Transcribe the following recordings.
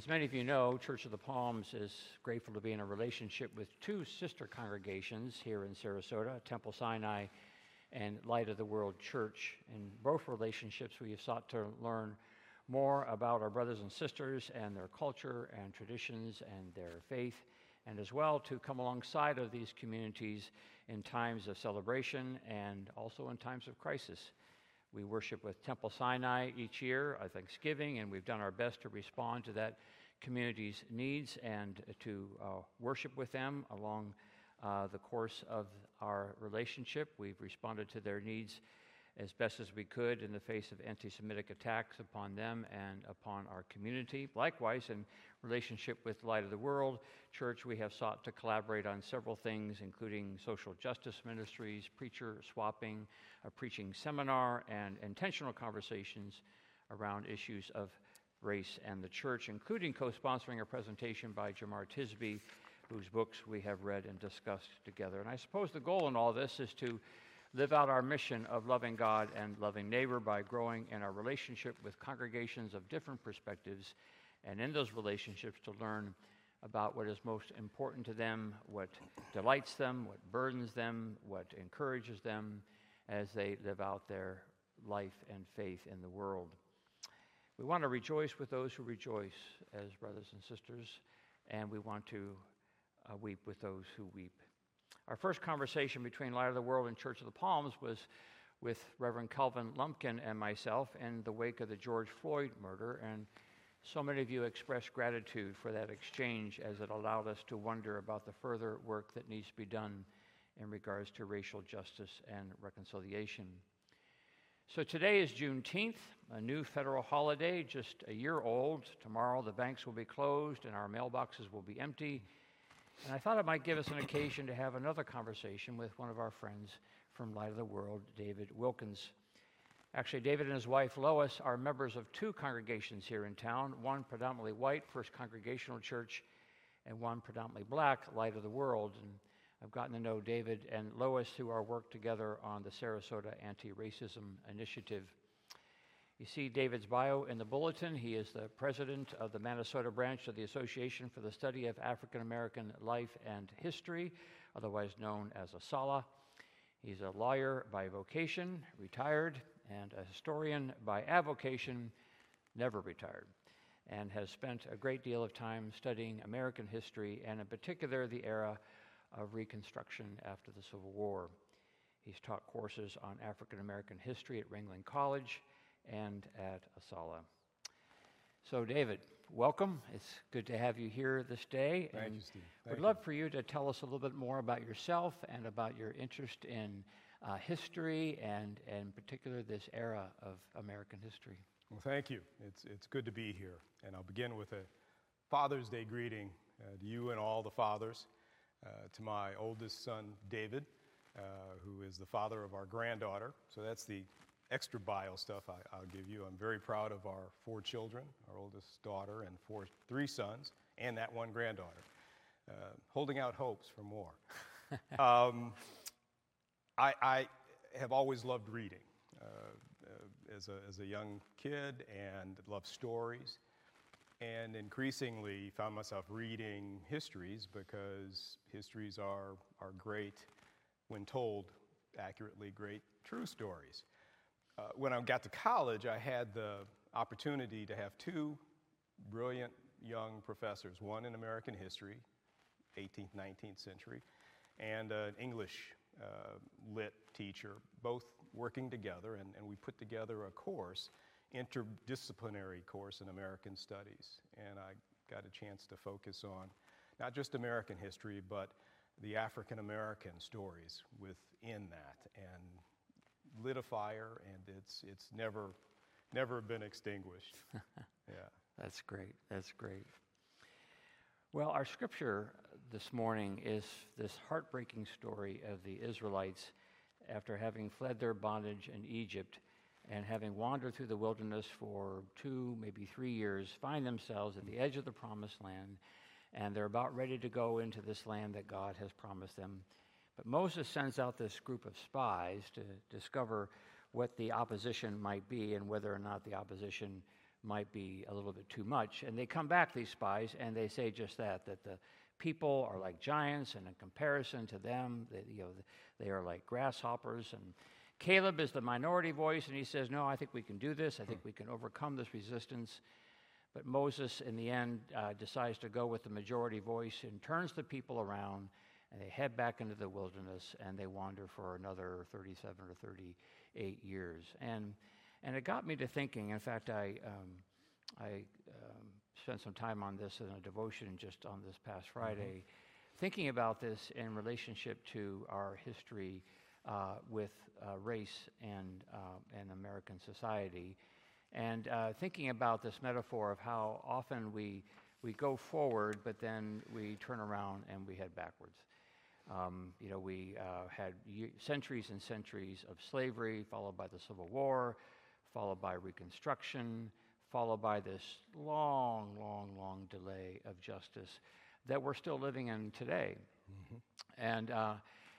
As many of you know, Church of the Palms is grateful to be in a relationship with two sister congregations here in Sarasota, Temple Sinai and Light of the World Church. In both relationships, we have sought to learn more about our brothers and sisters and their culture and traditions and their faith, and as well to come alongside of these communities in times of celebration and also in times of crisis. We worship with Temple Sinai each year at Thanksgiving, and we've done our best to respond to that community's needs and to uh, worship with them along uh, the course of our relationship. We've responded to their needs as best as we could in the face of anti Semitic attacks upon them and upon our community. Likewise, in relationship with Light of the World Church, we have sought to collaborate on several things, including social justice ministries, preacher swapping, a preaching seminar, and intentional conversations around issues of race and the church, including co sponsoring a presentation by Jemar Tisby whose books we have read and discussed together. And I suppose the goal in all this is to live out our mission of loving God and loving neighbor by growing in our relationship with congregations of different perspectives, and in those relationships to learn about what is most important to them, what delights them, what burdens them, what encourages them as they live out their life and faith in the world. We want to rejoice with those who rejoice as brothers and sisters, and we want to uh, weep with those who weep. Our first conversation between Light of the World and Church of the Palms was with Reverend Calvin Lumpkin and myself in the wake of the George Floyd murder, and so many of you expressed gratitude for that exchange as it allowed us to wonder about the further work that needs to be done in regards to racial justice and reconciliation. So today is Juneteenth, a new federal holiday, just a year old. Tomorrow the banks will be closed and our mailboxes will be empty. And I thought it might give us an occasion to have another conversation with one of our friends from Light of the World, David Wilkins. Actually, David and his wife Lois are members of two congregations here in town one predominantly white, First Congregational Church, and one predominantly black, Light of the World. And I've gotten to know David and Lois through our work together on the Sarasota Anti Racism Initiative. You see David's bio in the bulletin. He is the president of the Manasota branch of the Association for the Study of African American Life and History, otherwise known as ASALH. He's a lawyer by vocation, retired, and a historian by avocation, never retired, and has spent a great deal of time studying American history and, in particular, the era of Reconstruction after the Civil War. He's taught courses on African American history at Ringling College and at ASALH. So, David, welcome. It's good to have you here this day. Thank and you, Steve. Thank we'd love for you to tell us a little bit more about yourself and about your interest in uh, history and, and, in particular, this era of American history. Well, thank you. It's, it's good to be here. And I'll begin with a Father's Day greeting uh, to you and all the fathers, uh, to my oldest son, David, uh, who is the father of our granddaughter. So that's the extra bio stuff I, will give you. I'm very proud of our four children, our oldest daughter and four, three sons, and that one granddaughter. Uh, holding out hopes for more. um, I, I, have always loved reading uh, uh, as, a, as a young kid and loved stories. And increasingly found myself reading histories because histories are, are great, when told accurately, great true stories. Uh, when I got to college, I had the opportunity to have two brilliant young professors, one in American history, 18th, 19th century, and an English uh, lit teacher, both working together, and, and we put together a course, interdisciplinary course in American studies. And I got a chance to focus on not just American history, but the African American stories within that. And lit a fire and it's, it's never, never been extinguished. yeah. That's great. That's great. Well, our scripture this morning is this heartbreaking story of the Israelites after having fled their bondage in Egypt and having wandered through the wilderness for two, maybe three years, find themselves at the edge of the promised land, and they're about ready to go into this land that God has promised them. But Moses sends out this group of spies to discover what the opposition might be and whether or not the opposition might be a little bit too much. And they come back, these spies, and they say just that, that the people are like giants, and in comparison to them, they, you know, they are like grasshoppers. And Caleb is the minority voice, and he says, No, I think we can do this. I think we can overcome this resistance. But Moses, in the end, uh, decides to go with the majority voice and turns the people around, and they head back into the wilderness and they wander for another 37 or 38 years. And, and it got me to thinking. In fact, I, um, I um, spent some time on this in a devotion just on this past Friday, mm-hmm. thinking about this in relationship to our history uh, with uh, race and, uh, and American society. And uh, thinking about this metaphor of how often we, we go forward, but then we turn around and we head backwards. Um, you know, we uh, had centuries and centuries of slavery, followed by the Civil War, followed by Reconstruction, followed by this long, long, long delay of justice that we're still living in today. Mm-hmm. And, uh,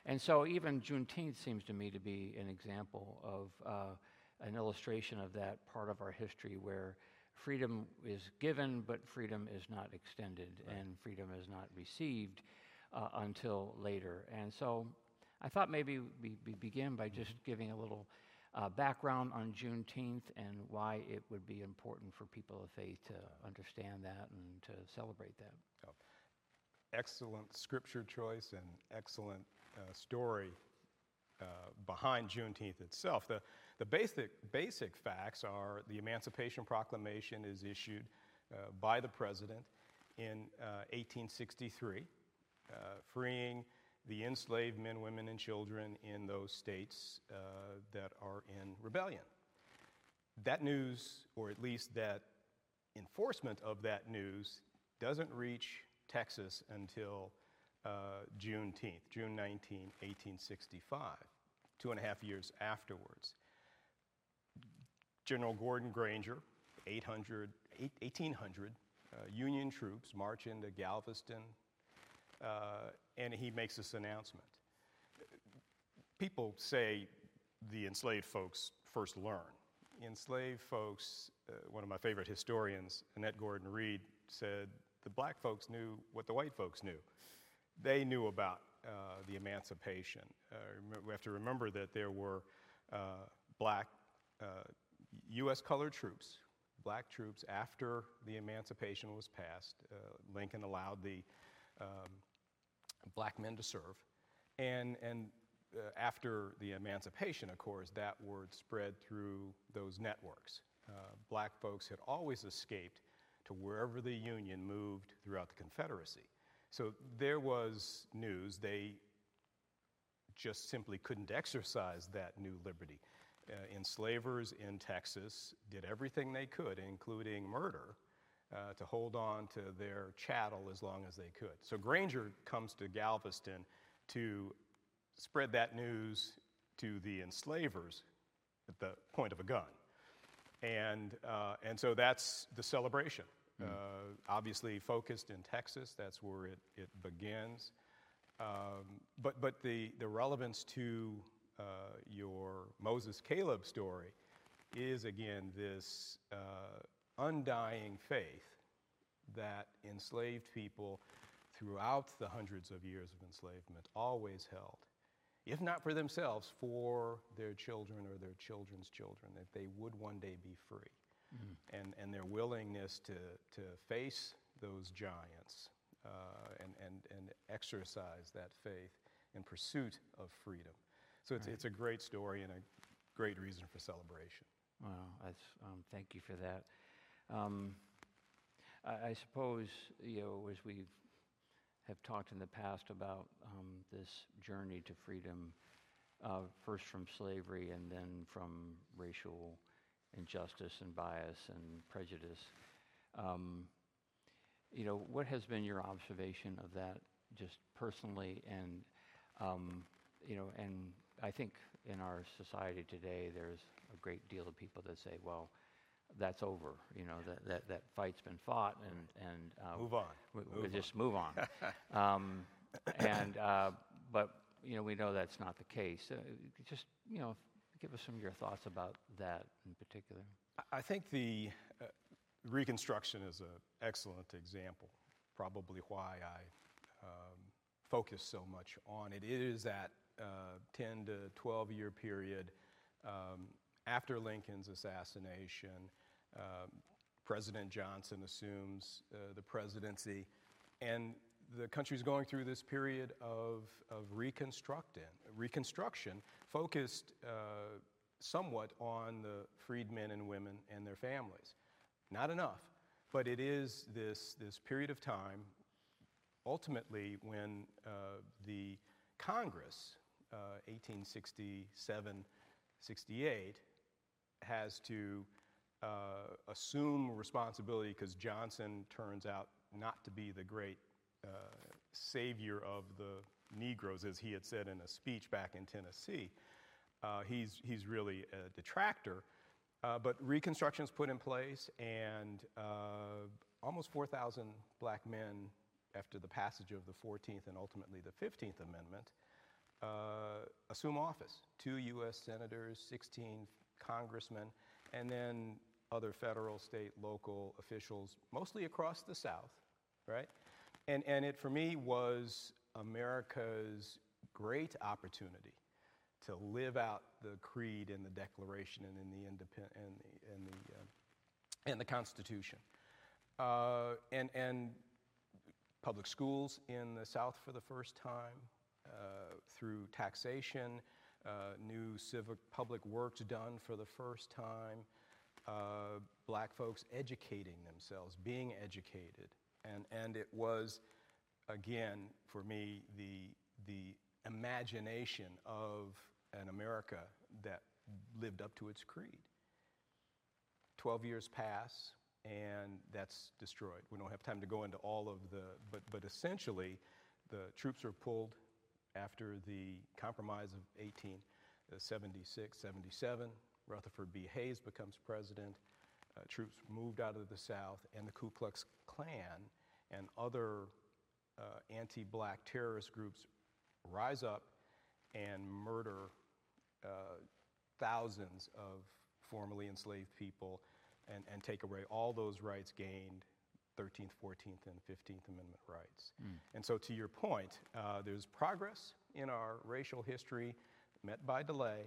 and so even Juneteenth seems to me to be an example of uh, an illustration of that part of our history where freedom is given, but freedom is not extended, right. and freedom is not received uh, until later. And so I thought maybe we, we begin by just mm-hmm. giving a little uh, background on Juneteenth and why it would be important for people of faith to understand that and to celebrate that. Oh, excellent scripture choice and excellent uh, story uh, behind Juneteenth itself. The, the basic, basic facts are the Emancipation Proclamation is issued uh, by the president in 1863, uh, uh, freeing the enslaved men, women, and children in those states uh, that are in rebellion. That news, or at least that enforcement of that news, doesn't reach Texas until uh, Juneteenth, June 19, 1865, two and a half years afterwards. General Gordon Granger, 800, 1800 uh, Union troops march into Galveston, uh, and he makes this announcement. People say the enslaved folks first learn. Enslaved folks, uh, one of my favorite historians, Annette Gordon Reed, said the black folks knew what the white folks knew. They knew about uh, the emancipation. Uh, we have to remember that there were uh, black U.S. colored troops, black troops, after the emancipation was passed. Uh, Lincoln allowed the um, black men to serve. And, and uh, after the emancipation, of course, that word spread through those networks. Uh, black folks had always escaped to wherever the Union moved throughout the Confederacy. So there was news. They just simply couldn't exercise that new liberty uh, enslavers in Texas did everything they could, including murder, uh, to hold on to their chattel as long as they could. So Granger comes to Galveston to spread that news to the enslavers at the point of a gun. And, uh, and so that's the celebration. Mm. obviously focused in Texas, that's where it, it begins. Um, but but the, the relevance to uh, your Moses Caleb story is again this uh, undying faith that enslaved people throughout the hundreds of years of enslavement always held, if not for themselves, for their children or their children's children, that they would one day be free. Mm-hmm. And, and their willingness to, to face those giants uh, and, and, and exercise that faith in pursuit of freedom. So it's, right. it's a great story and a great reason for celebration. Well, that's, um, thank you for that. Um, I, I, suppose, you know, as we have talked in the past about um, this journey to freedom, uh, first from slavery and then from racial injustice and bias and prejudice. Um, you know, what has been your observation of that just personally and, um, you know, and I think in our society today, there's a great deal of people that say, well, that's over. You know, that, that, that fight's been fought and, and uh, move on. We, we we'll just move on. um, and, uh, but, you know, we know that's not the case. Uh, just, you know, give us some of your thoughts about that in particular. I think the, uh, Reconstruction is an excellent example, probably why I um, focus so much on it. It is that uh, 10 to 12 year period um, after Lincoln's assassination. President Johnson assumes uh, the presidency, and the country's going through this period of, of reconstruction focused uh, somewhat on the freedmen and women and their families. Not enough, but it is this, this period of time, ultimately, when uh, the Congress, uh, 1867 68, has to uh, assume responsibility because Johnson turns out not to be the great uh, savior of the Negroes, as he had said in a speech back in Tennessee. Uh, he's, he's really a detractor. Uh, but Reconstruction is put in place, and uh, almost 4,000 black men, after the passage of the 14th and ultimately the 15th Amendment, uh, assume office. Two U.S. senators, 16 congressmen, and then other federal, state, local officials, mostly across the South, right? And, and it, for me, was America's great opportunity to live out the creed and the Declaration and in the, independ- and the, and the, uh, and the Constitution. Uh, and, and public schools in the South for the first time, uh, through taxation, uh, new civic public works done for the first time, uh, black folks educating themselves, being educated. And, and it was, again, for me, the, the imagination of an America that lived up to its creed. 12 years pass, and that's destroyed. We don't have time to go into all of the, but, but essentially, the troops are pulled after the Compromise of 1876 77. Rutherford B. Hayes becomes president. Uh, troops moved out of the South, and the Ku Klux Klan and other uh, anti black terrorist groups rise up and murder uh, thousands of formerly enslaved people and, and take away all those rights gained 13th, 14th, and 15th Amendment rights. Mm. And so, to your point, uh, there's progress in our racial history met by delay,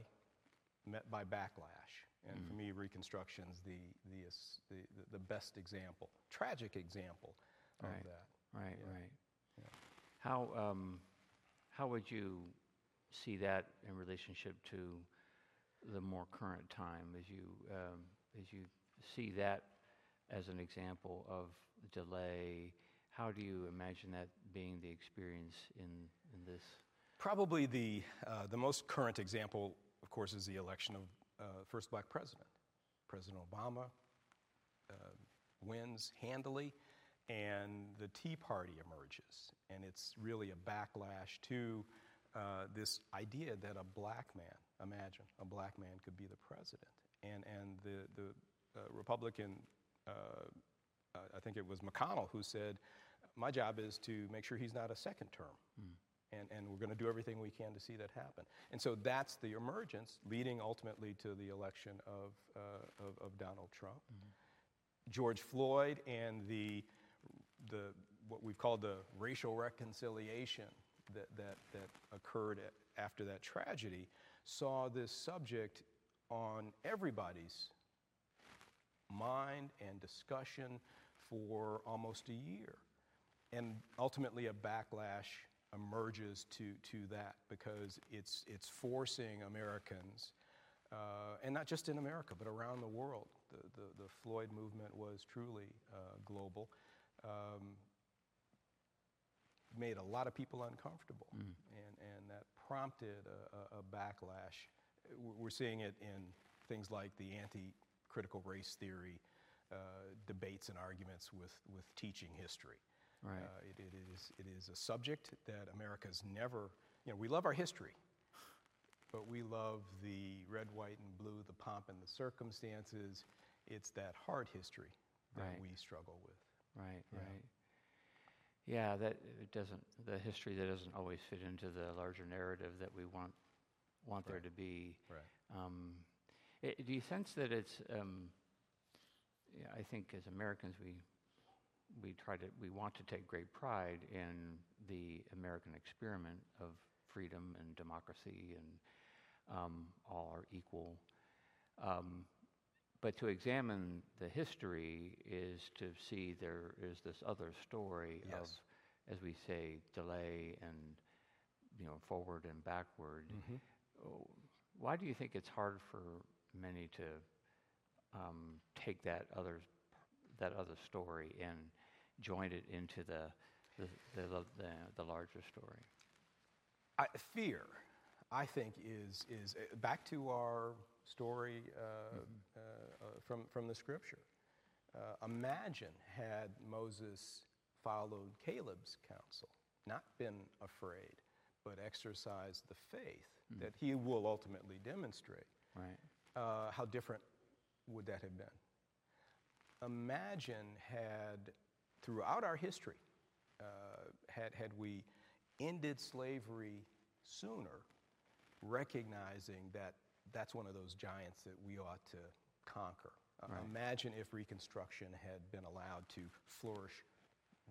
met by backlash. And mm. for me, Reconstruction's the, the, the, the, best example, tragic example of right. that. Right, yeah. right. Yeah. How, um, how would you see that in relationship to the more current time as you, um, as you see that as an example of delay? How do you imagine that being the experience in, in this? Probably the, uh, the most current example, of course, is the election of uh, first black president. President Obama uh, wins handily, and the Tea Party emerges. And it's really a backlash to uh, this idea that a black man, imagine, a black man could be the president. And, and the, the uh, Republican, uh, I think it was McConnell who said, My job is to make sure he's not a second term. Mm. And, and we're going to do everything we can to see that happen. And so that's the emergence leading ultimately to the election of, uh, of, of, Donald Trump. Mm-hmm. George Floyd and the, the, what we've called the racial reconciliation that, that, that occurred after that tragedy saw this subject on everybody's mind and discussion for almost a year. And ultimately, a backlash emerges to, to that because it's, it's forcing Americans, uh, and not just in America, but around the world. The, the, the Floyd movement was truly uh, global. Um, made a lot of people uncomfortable, mm. and, and that prompted a, a, a, backlash. We're seeing it in things like the anti critical race theory uh, debates and arguments with, with teaching history. Right. Uh, it, it, is, it is a subject that America's never, you know, we love our history, but we love the red, white, and blue, the pomp and the circumstances. It's that hard history that right. we struggle with. Right, yeah. right. Yeah, that it doesn't the history that doesn't always fit into the larger narrative that we want want right. there to be. Right. Um, it, do you sense that it's um, yeah, I think as Americans, we, we try to, we want to take great pride in the American experiment of freedom and democracy and um, all are equal. Um, but to examine the history is to see there is this other story of, as we say, delay and you know forward and backward. Oh, Why do you think it's hard for many to um, take that other that other story and join it into the the the, the, the larger story? I, fear, I think, is, is uh, back to our story uh, uh, uh, from, from the scripture. Uh, imagine had Moses followed Caleb's counsel, not been afraid, but exercised the faith that he will ultimately demonstrate. Right. Uh, how different would that have been? Imagine had, throughout our history, uh, had, had we ended slavery sooner, recognizing that that's one of those giants that we ought to conquer. Uh, Right. Imagine if Reconstruction had been allowed to flourish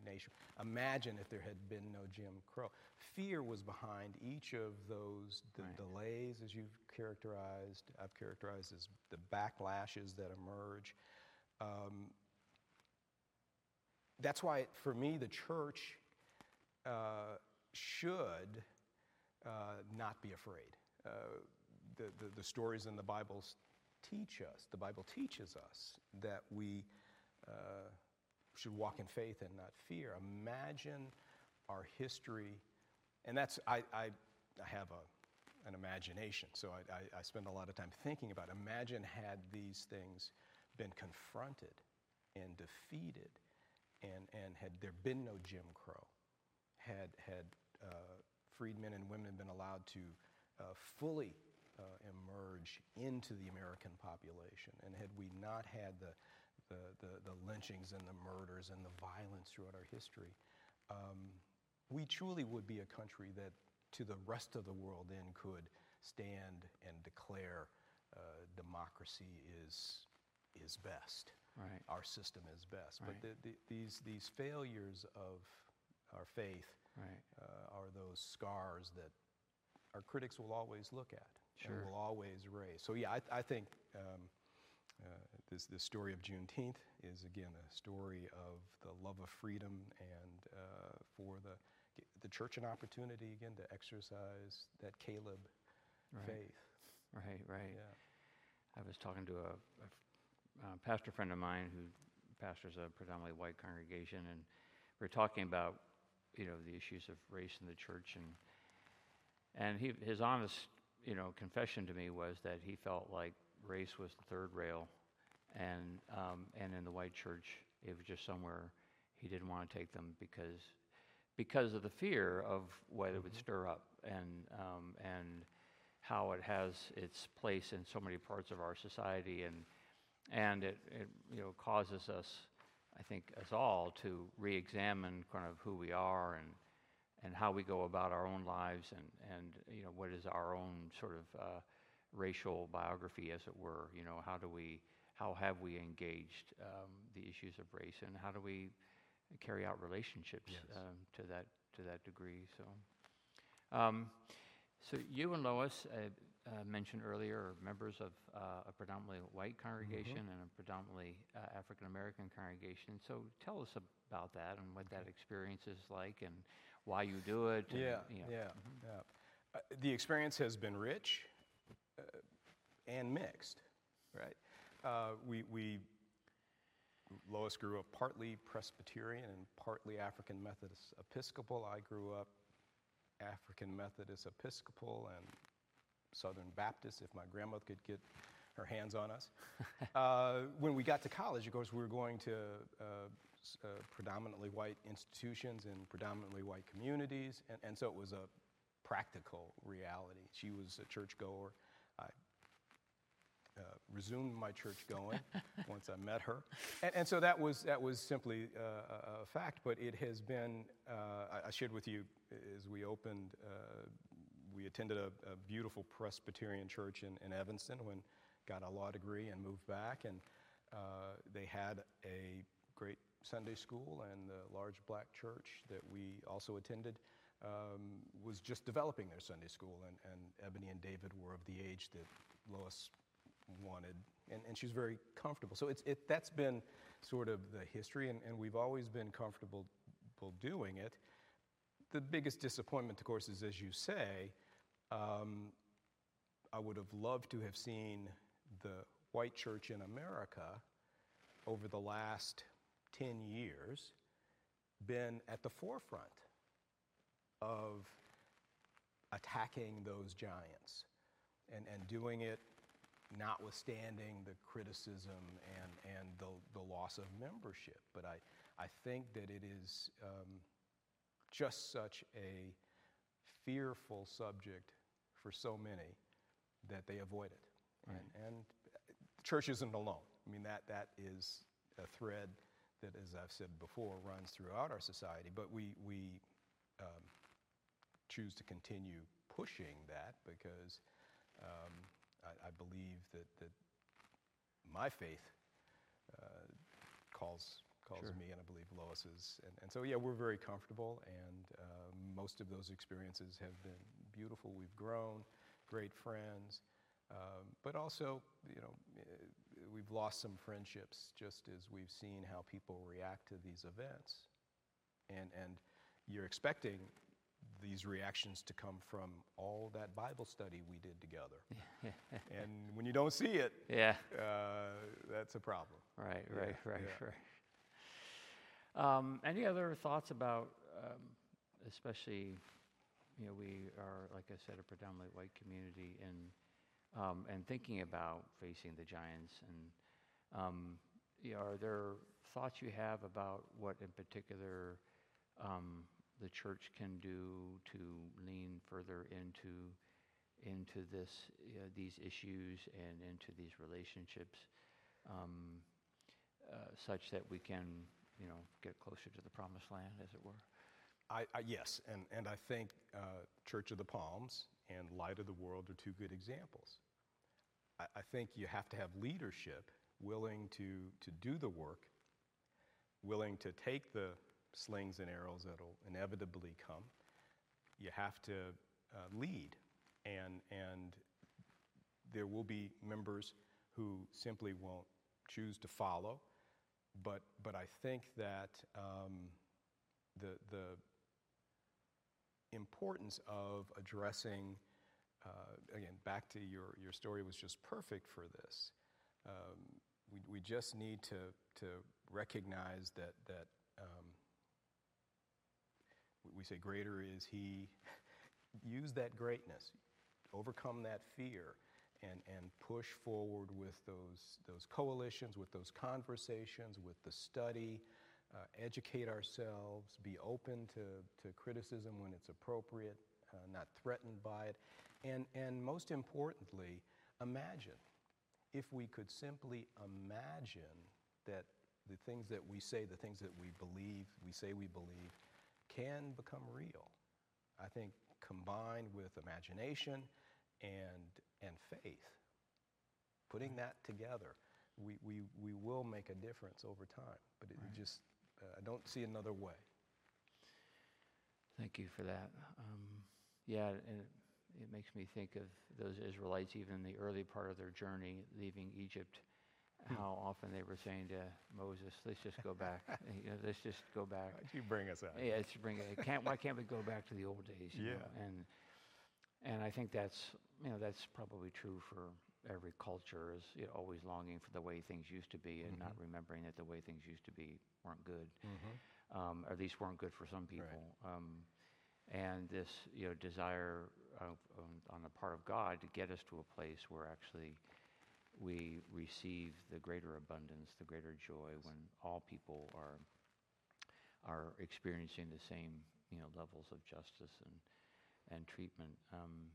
nation. Imagine if there had been no Jim Crow. Fear was behind each of those Right. delays, as you've characterized. I've characterized as the backlashes that emerge. Um, that's why, for me, the church uh, should uh, not be afraid. Uh, the, the, the stories in the Bible teach us, the Bible teaches us that we uh, should walk in faith and not fear. Imagine our history, and that's, I, I, I have a, an imagination, so I, I, I spend a lot of time thinking about it. Imagine had these things been confronted and defeated, and, and had there been no Jim Crow, had, had uh, freedmen and women been allowed to uh, fully uh, emerge into the American population, and had we not had the, the, the, the lynchings and the murders and the violence throughout our history, um, we truly would be a country that to the rest of the world then could stand and declare uh, democracy is, is best Right. our system is best. Right. But the, the, these, these failures of our faith Right. uh, are those scars that our critics will always look at Sure. and will always raise. So, yeah, I, I think um, uh, this, this story of Juneteenth is, again, a story of the love of freedom and uh, for the, the church an opportunity, again, to exercise that Caleb Right. faith. Right. Right. Yeah. I was talking to a, a uh, pastor friend of mine who pastors a predominantly white congregation, and we are talking about, you know, the issues of race in the church, and and he, his honest, you know, confession to me was that he felt like race was the third rail, and um, and in the white church, it was just somewhere he didn't want to take them because because of the fear of what it would stir up and um, and how it has its place in so many parts of our society and and it, it you know causes us I think us all to re-examine kind of who we are and and how we go about our own lives and and you know what is our own sort of uh, racial biography as it were you know how do we how have we engaged um, the issues of race and how do we carry out relationships Yes. um, to that to that degree so um, so you and Lois uh, uh, mentioned earlier are members of uh, a predominantly white congregation and a predominantly uh, African American congregation. So tell us about that and what that experience is like and why you do it. and, Yeah, you know. yeah, yeah. Uh, the experience has been rich uh, and mixed, right? Uh, we, we, Lois grew up partly Presbyterian and partly African Methodist Episcopal. I grew up African Methodist Episcopal and Southern Baptist, if my grandmother could get her hands on us. uh, when we got to college, of course, we were going to uh, uh, predominantly white institutions in predominantly white communities, and, and so it was a practical reality. She was a churchgoer. I uh, resumed my church going once I met her, and, and so that was that was simply uh, a, a fact. But it has been. Uh, I, I shared with you as we opened. We attended a, a beautiful Presbyterian church in, in Evanston when got a law degree and moved back, and uh, they had a great Sunday school, and the large black church that we also attended um, was just developing their Sunday school, and, and Ebony and David were of the age that Lois wanted, and, and she was very comfortable. So it's, it, that's been sort of the history, and, and we've always been comfortable doing it. The biggest disappointment, of course, is as you say, um, I would have loved to have seen the white church in America over the last 10 years been at the forefront of attacking those giants and, and doing it notwithstanding the criticism and, and the, the loss of membership. But I, I think that it is um, just such a fearful subject for so many that they avoid it. Right. And, and the church isn't alone. I mean, that, that is a thread that, as I've said before, runs throughout our society. But we, we um, choose to continue pushing that because um, I, I, believe that, that my faith uh, calls calls sure. me, and I believe Lois's. And, and so, yeah, we're very comfortable, and uh, most of those experiences have been beautiful. We've grown, great friends, um, but also, you know, eh, we've lost some friendships just as we've seen how people react to these events. And, and you're expecting these reactions to come from all that Bible study we did together. and when you don't see it, yeah, uh, that's a problem. Right, right, yeah, right, yeah. right. Um, any other thoughts about, um, especially, you know, we are, like I said, a predominantly white community, and um, and thinking about facing the giants, and um, you know, are there thoughts you have about what, in particular, um, the church can do to lean further into into this you know, these issues and into these relationships, um, uh, such that we can you know, get closer to the promised land, as it were? I, I, yes, and, and I think uh, Church of the Palms and Light of the World are two good examples. I, I think you have to have leadership willing to, to do the work, willing to take the slings and arrows that'll inevitably come. You have to uh, lead, and, and there will be members who simply won't choose to follow but, but I think that um, the, the importance of addressing, uh, again, back to your, your story was just perfect for this. Um, we, we just need to, to recognize that, that um, we say greater is he. Use that greatness, overcome that fear, and, and push forward with those, those coalitions, with those conversations, with the study, uh, educate ourselves, be open to, to criticism when it's appropriate, uh, not threatened by it, and, and most importantly, imagine. If we could simply imagine that the things that we say, the things that we believe, we say we believe, can become real. I think combined with imagination and and faith. Putting that together, we, we, we will make a difference over time. But it right. just, I don't see another way. Thank you for that. Um, yeah, and it, it, makes me think of those Israelites, even in the early part of their journey, leaving Egypt, hmm. how often they were saying to Moses, "Let's just go back. you know, let's just go back." Why'd you bring us out? Yeah, let's bring it. Can't, why can't we go back to the old days? yeah. Know? And and I think that's you know that's probably true for every culture is you know, always longing for the way things used to be and mm-hmm. not remembering that the way things used to be weren't good, mm-hmm. um, or at least weren't good for some people. Right. Um, and this you know desire of, on the part of God to get us to a place where actually we receive the greater abundance, the greater joy when all people are are experiencing the same you know levels of justice and and treatment. Um,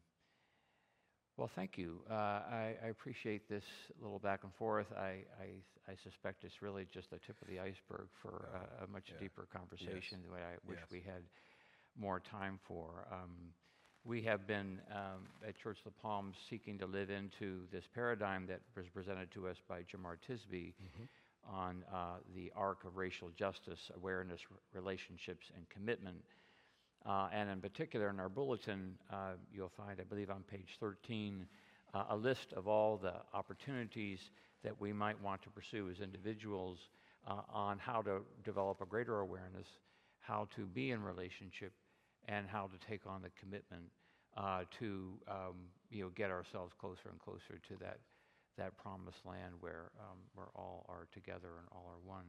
well, thank you. Uh, I, I, appreciate this little back and forth. I, I, I, suspect it's really just the tip of the iceberg for a, a much yeah. deeper conversation yes. that I wish yes. we had more time for. Um, we have been um, at Church of the Palms seeking to live into this paradigm that was presented to us by Jemar Tisby on uh, the arc of racial justice, awareness, r- relationships, and commitment. Uh, and in particular, in our bulletin, uh, you'll find, I believe, on page 13, uh, a list of all the opportunities that we might want to pursue as individuals uh, on how to develop a greater awareness, how to be in relationship, and how to take on the commitment uh, to um, you know get ourselves closer and closer to that that promised land where um, where all are together and all are one.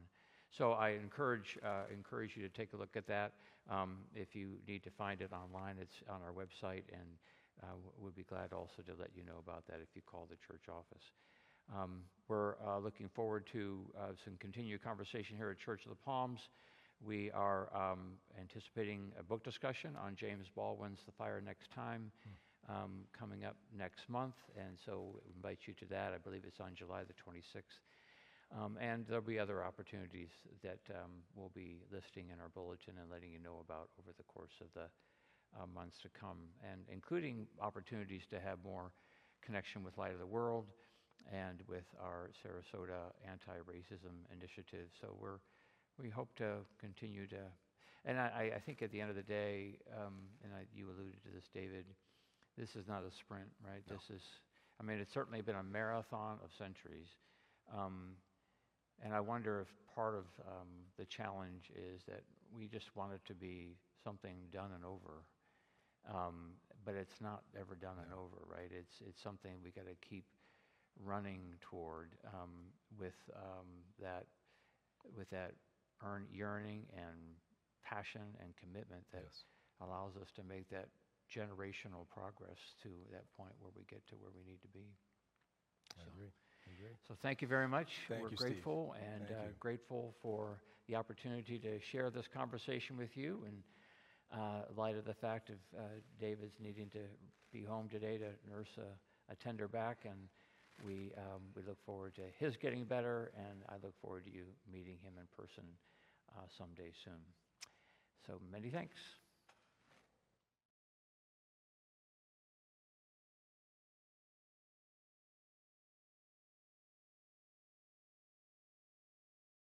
So I encourage uh, encourage you to take a look at that. Um, if you need to find it online, it's on our website, and uh, we'd be glad also to let you know about that if you call the church office. Um, we're uh, looking forward to uh, some continued conversation here at Church of the Palms. We are um, anticipating a book discussion on James Baldwin's The Fire Next Time um, coming up next month, and so we invite you to that. I believe it's on July the 26th. Um, and there'll be other opportunities that um, we'll be listing in our bulletin and letting you know about over the course of the uh, months to come, and including opportunities to have more connection with Light of the World and with our Sarasota anti-racism initiative. So we're we hope to continue to, and I, I- think at the end of the day, um, and I, you alluded to this, David, this is not a sprint, right? No. This is, I mean, it's certainly been a marathon of centuries. Um, and I wonder if part of um, the challenge is that we just want it to be something done and over. Um, but it's not ever done and over, right? It's, it's something we got to keep running toward um, with um, that, with that earn, yearning and passion and commitment that Yes. allows us to make that generational progress to that point where we get to where we need to be. I So- agree. So thank you very much. Thank We're you, Steve. grateful and Thank uh, grateful for the opportunity to share this conversation with you in uh, light of the fact of uh, David's needing to be home today to nurse a, a tender back and we, um, we look forward to his getting better and I look forward to you meeting him in person uh, someday soon. So many thanks.